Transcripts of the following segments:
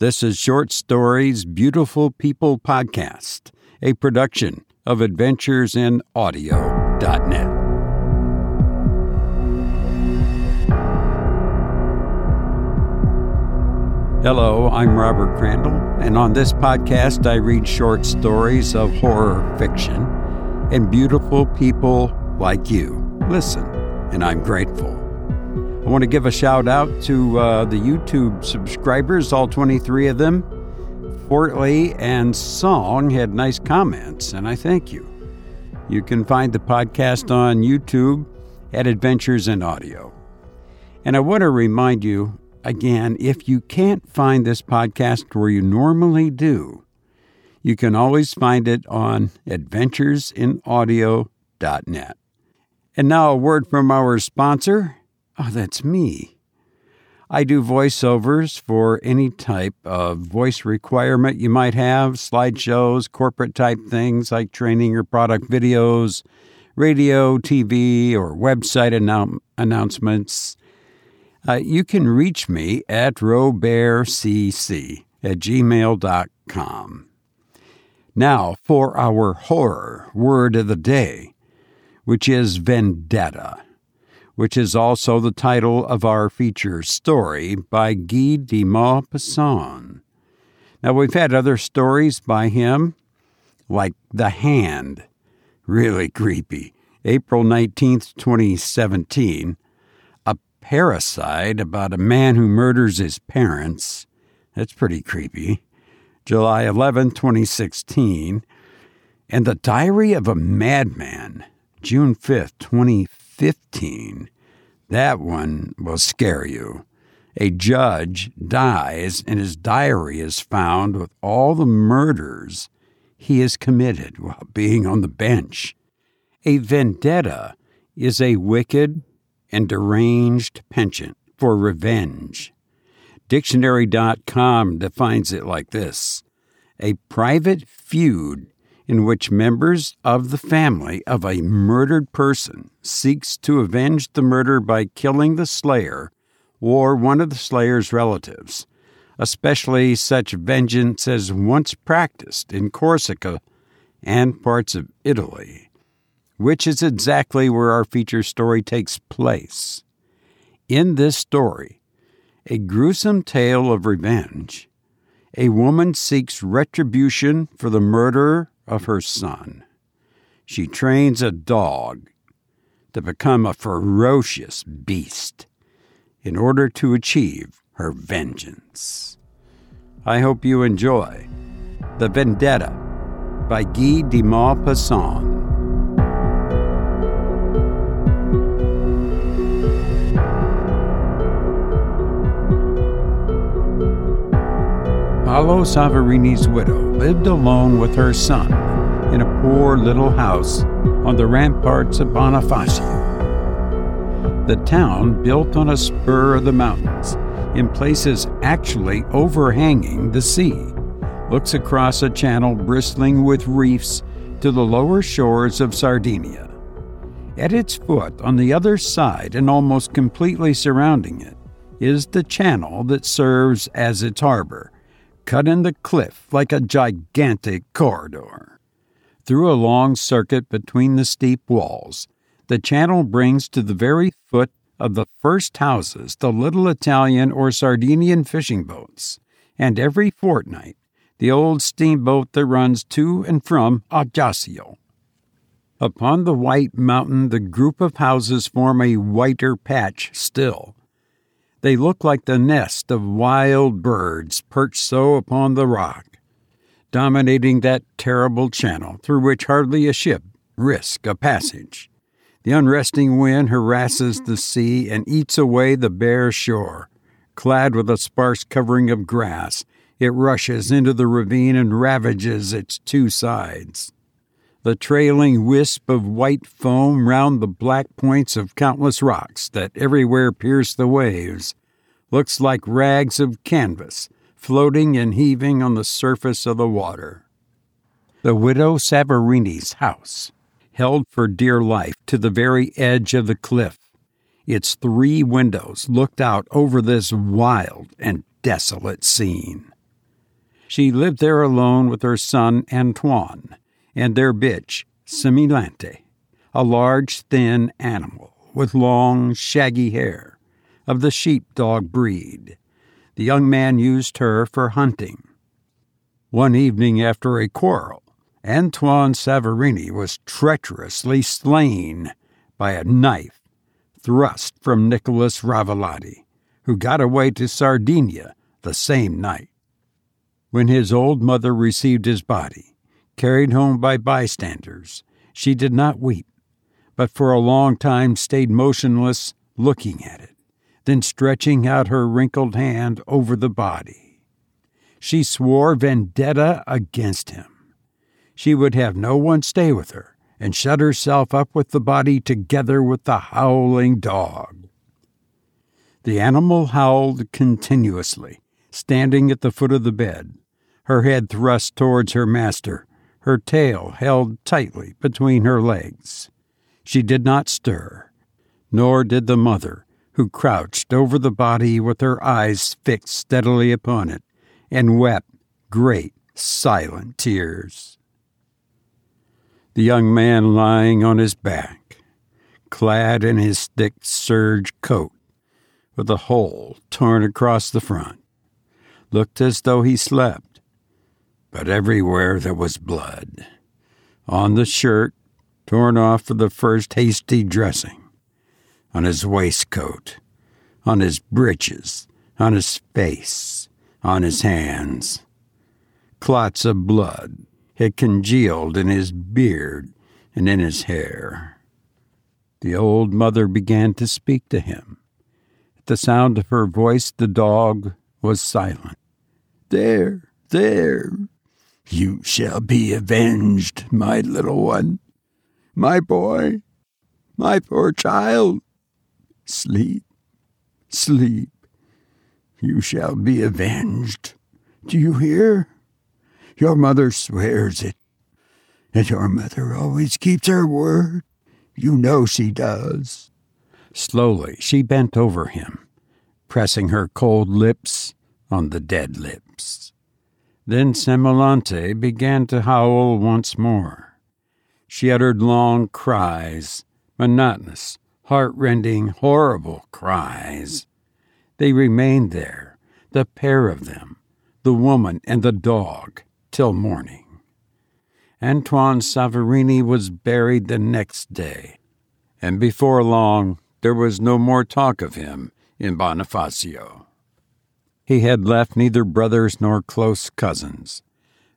This is Short Stories Beautiful People Podcast, a production of AdventuresInAudio.net. Hello, I'm Robert Crandall, and on this podcast, I read short stories of horror fiction, and beautiful people like you listen, and I'm grateful. I want to give a shout out to uh, the YouTube subscribers, all 23 of them. Fortley and Song had nice comments, and I thank you. You can find the podcast on YouTube at Adventures in Audio. And I want to remind you again if you can't find this podcast where you normally do, you can always find it on adventuresinaudio.net. And now a word from our sponsor, Oh, that's me. I do voiceovers for any type of voice requirement you might have slideshows, corporate type things like training or product videos, radio, TV, or website annou- announcements. Uh, you can reach me at robertcc at gmail.com. Now for our horror word of the day, which is vendetta which is also the title of our feature story by Guy de Maupassant. Now, we've had other stories by him, like The Hand, really creepy, April 19th, 2017, A Parasite about a man who murders his parents, that's pretty creepy, July 11, 2016, and The Diary of a Madman, June 5th, 2015. 15. That one will scare you. A judge dies and his diary is found with all the murders he has committed while being on the bench. A vendetta is a wicked and deranged penchant for revenge. Dictionary.com defines it like this a private feud in which members of the family of a murdered person seeks to avenge the murder by killing the slayer or one of the slayer's relatives, especially such vengeance as once practiced in Corsica and parts of Italy, which is exactly where our feature story takes place. In this story, a gruesome tale of revenge, a woman seeks retribution for the murder of her son. She trains a dog to become a ferocious beast in order to achieve her vengeance. I hope you enjoy The Vendetta by Guy de Maupassant. Paolo Saverini's widow lived alone with her son in a poor little house on the ramparts of Bonifacio. The town, built on a spur of the mountains, in places actually overhanging the sea, looks across a channel bristling with reefs to the lower shores of Sardinia. At its foot, on the other side and almost completely surrounding it, is the channel that serves as its harbor cut in the cliff like a gigantic corridor. Through a long circuit between the steep walls, the channel brings to the very foot of the first houses the little Italian or Sardinian fishing boats, and every fortnight the old steamboat that runs to and from Ajaccio. Upon the white mountain, the group of houses form a whiter patch still, they look like the nest of wild birds perched so upon the rock, dominating that terrible channel through which hardly a ship risks a passage. The unresting wind harasses the sea and eats away the bare shore. Clad with a sparse covering of grass, it rushes into the ravine and ravages its two sides the trailing wisp of white foam round the black points of countless rocks that everywhere pierce the waves, looks like rags of canvas floating and heaving on the surface of the water. The widow Saverini's house, held for dear life to the very edge of the cliff, its three windows looked out over this wild and desolate scene. She lived there alone with her son Antoine and their bitch, Semillante, a large, thin animal with long, shaggy hair of the sheepdog breed. The young man used her for hunting. One evening after a quarrel, Antoine Saverini was treacherously slain by a knife thrust from Nicholas Ravolati, who got away to Sardinia the same night. When his old mother received his body, carried home by bystanders, she did not weep, but for a long time stayed motionless, looking at it, then stretching out her wrinkled hand over the body. She swore vendetta against him. She would have no one stay with her, and shut herself up with the body together with the howling dog. The animal howled continuously, standing at the foot of the bed, her head thrust towards her master, her tail held tightly between her legs. She did not stir, nor did the mother, who crouched over the body with her eyes fixed steadily upon it, and wept great, silent tears. The young man lying on his back, clad in his thick serge coat, with a hole torn across the front, looked as though he slept, but everywhere there was blood. On the shirt, torn off for the first hasty dressing, on his waistcoat, on his breeches, on his face, on his hands. Clots of blood had congealed in his beard and in his hair. The old mother began to speak to him. At the sound of her voice, the dog was silent. There, there, you shall be avenged, my little one, my boy, my poor child. Sleep, sleep, you shall be avenged. Do you hear? Your mother swears it, and your mother always keeps her word. You know she does. Slowly, she bent over him, pressing her cold lips on the dead lips. Then Semillante began to howl once more. She uttered long cries, monotonous, heartrending, horrible cries. They remained there, the pair of them, the woman and the dog, till morning. Antoine Saverini was buried the next day, and before long there was no more talk of him in Bonifacio. He had left neither brothers nor close cousins.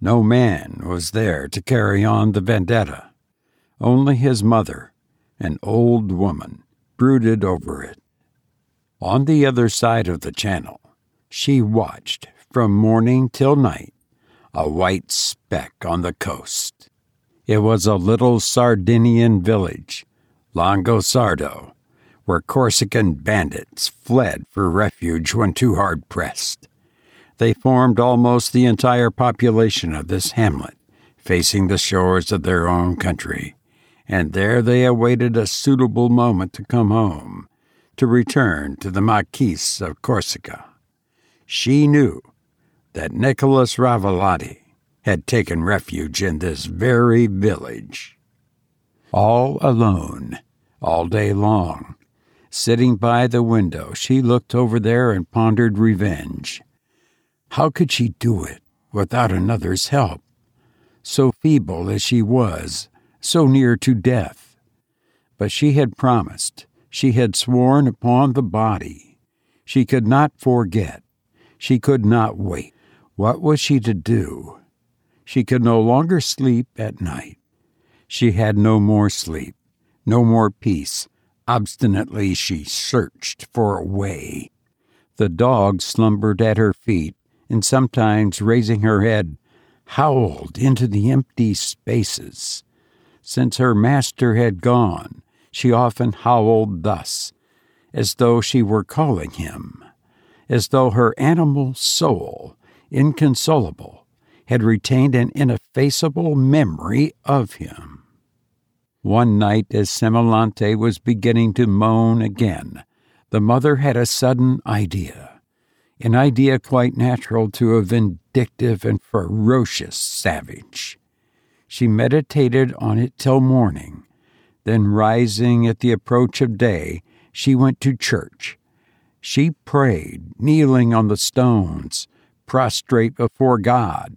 No man was there to carry on the vendetta. Only his mother, an old woman, brooded over it. On the other side of the channel, she watched from morning till night a white speck on the coast. It was a little Sardinian village, Longosardo, where Corsican bandits fled for refuge when too hard pressed. They formed almost the entire population of this hamlet, facing the shores of their own country, and there they awaited a suitable moment to come home, to return to the maquis of Corsica. She knew that Nicholas Ravolati had taken refuge in this very village. All alone, all day long, Sitting by the window, she looked over there and pondered revenge. How could she do it without another's help? So feeble as she was, so near to death. But she had promised, she had sworn upon the body. She could not forget, she could not wait. What was she to do? She could no longer sleep at night. She had no more sleep, no more peace, Obstinately she searched for a way. The dog slumbered at her feet, and sometimes raising her head, howled into the empty spaces. Since her master had gone, she often howled thus, as though she were calling him, as though her animal soul, inconsolable, had retained an ineffaceable memory of him. One night, as Semillante was beginning to moan again, the mother had a sudden idea. an idea quite natural to a vindictive and ferocious savage. She meditated on it till morning. Then, rising at the approach of day, she went to church. She prayed, kneeling on the stones, prostrate before God,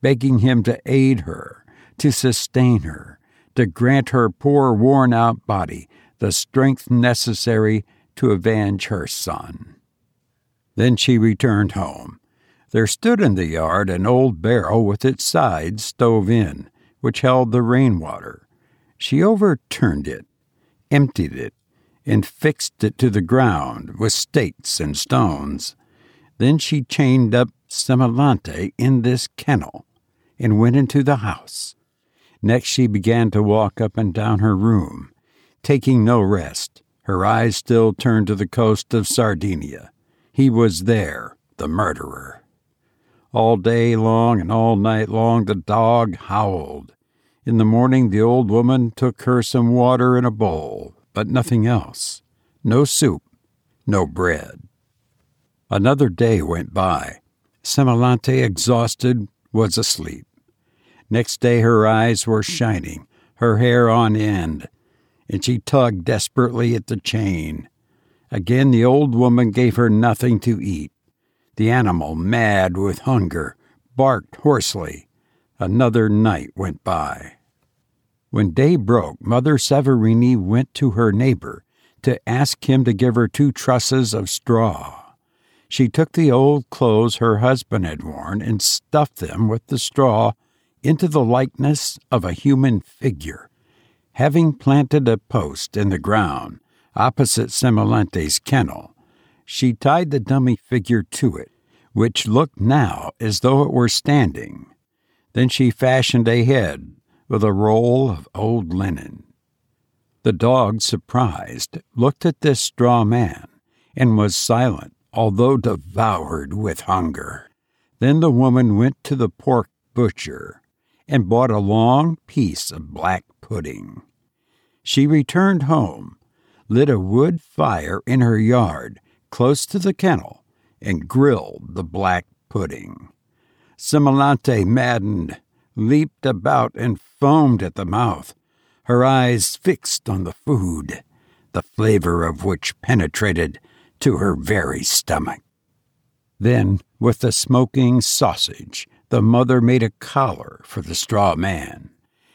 begging Him to aid her, to sustain her, to grant her poor, worn out body the strength necessary to avenge her son. Then she returned home. There stood in the yard an old barrel with its sides stove in, which held the rainwater. She overturned it, emptied it, and fixed it to the ground with stakes and stones. Then she chained up Semillante in this kennel and went into the house. Next, she began to walk up and down her room, taking no rest, her eyes still turned to the coast of Sardinia. He was there, the murderer. All day long and all night long the dog howled. In the morning the old woman took her some water in a bowl, but nothing else. No soup, no bread. Another day went by. Semillante, exhausted, was asleep. Next day her eyes were shining, her hair on end, and she tugged desperately at the chain. Again the old woman gave her nothing to eat. The animal, mad with hunger, barked hoarsely. Another night went by. When day broke, Mother Saverini went to her neighbor to ask him to give her two trusses of straw. She took the old clothes her husband had worn and stuffed them with the straw into the likeness of a human figure. Having planted a post in the ground, opposite Semillante's kennel. She tied the dummy figure to it, which looked now as though it were standing. Then she fashioned a head with a roll of old linen. The dog, surprised, looked at this straw man and was silent, although devoured with hunger. Then the woman went to the pork butcher and bought a long piece of black pudding. She returned home lit a wood fire in her yard close to the kennel and grilled the black pudding. Semillante, maddened, leaped about and foamed at the mouth, her eyes fixed on the food, the flavor of which penetrated to her very stomach. Then, with the smoking sausage, the mother made a collar for the straw man.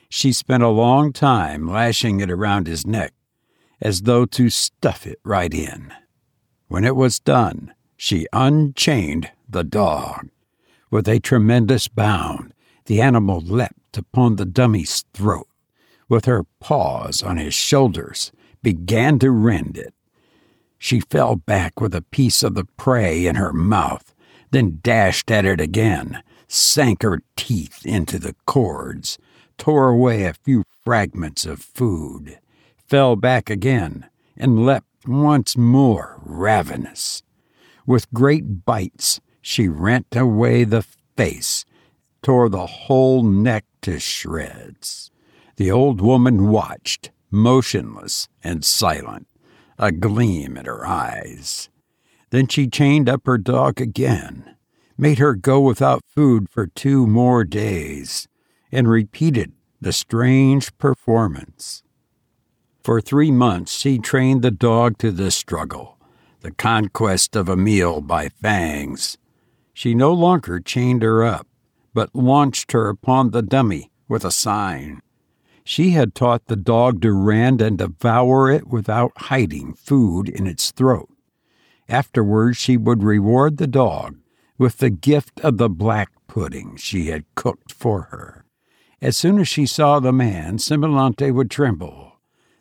She spent a long time lashing it around his neck as though to stuff it right in. When it was done, she unchained the dog. With a tremendous bound, the animal leapt upon the dummy's throat. With her paws on his shoulders, began to rend it. She fell back with a piece of the prey in her mouth, then dashed at it again, sank her teeth into the cords, tore away a few fragments of food fell back again and leapt once more ravenous. With great bites, she rent away the face, tore the whole neck to shreds. The old woman watched, motionless and silent, a gleam in her eyes. Then she chained up her dog again, made her go without food for two more days, and repeated the strange performance. For three months, she trained the dog to this struggle, the conquest of a meal by fangs. She no longer chained her up, but launched her upon the dummy with a sign. She had taught the dog to rend and devour it without hiding food in its throat. Afterwards, she would reward the dog with the gift of the black pudding she had cooked for her. As soon as she saw the man, Semillante would tremble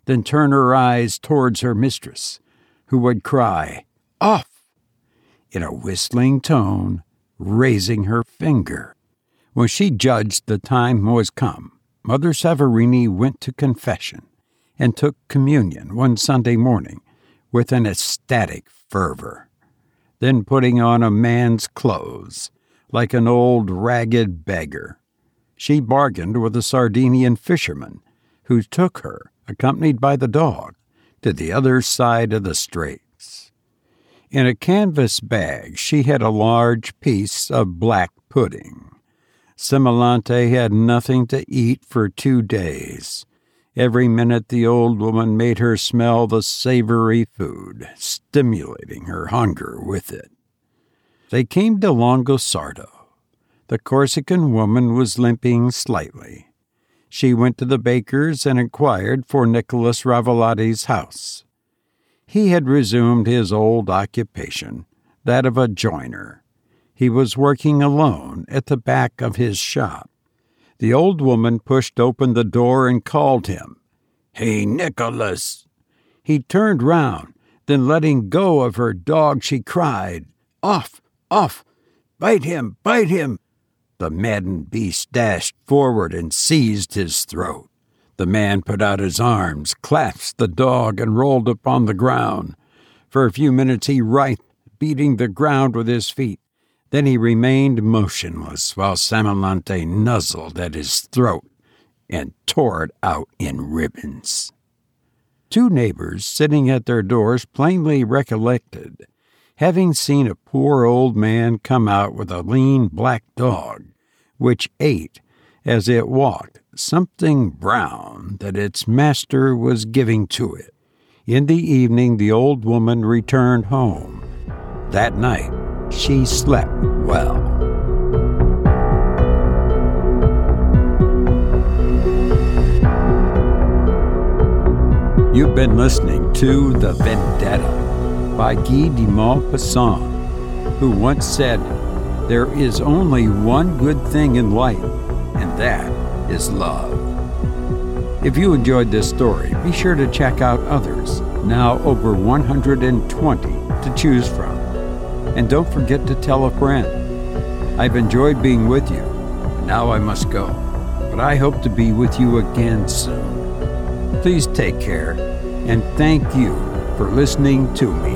then turn her eyes towards her mistress, who would cry, Off! in a whistling tone, raising her finger. When she judged the time was come, Mother Saverini went to confession and took communion one Sunday morning with an ecstatic fervor. Then, putting on a man's clothes, like an old ragged beggar, she bargained with a Sardinian fisherman who took her accompanied by the dog, to the other side of the straits. In a canvas bag, she had a large piece of black pudding. Semillante had nothing to eat for two days. Every minute the old woman made her smell the savory food, stimulating her hunger with it. They came to Longosardo. The Corsican woman was limping slightly. She went to the baker's and inquired for Nicholas Ravolati's house. He had resumed his old occupation, that of a joiner. He was working alone at the back of his shop. The old woman pushed open the door and called him. Hey, Nicholas! He turned round, then letting go of her dog, she cried, Off! Off! Bite him! Bite him! The maddened beast dashed forward and seized his throat. The man put out his arms, clasped the dog, and rolled upon the ground. For a few minutes he writhed, beating the ground with his feet. Then he remained motionless while Semillante nuzzled at his throat and tore it out in ribbons. Two neighbors sitting at their doors plainly recollected having seen a poor old man come out with a lean black dog, which ate, as it walked, something brown that its master was giving to it. In the evening, the old woman returned home. That night, she slept well. You've been listening to The Vendetta by Guy de Maupassant, who once said, There is only one good thing in life, and that is love. If you enjoyed this story, be sure to check out others, now over 120 to choose from. And don't forget to tell a friend. I've enjoyed being with you, now I must go. But I hope to be with you again soon. Please take care, and thank you for listening to me.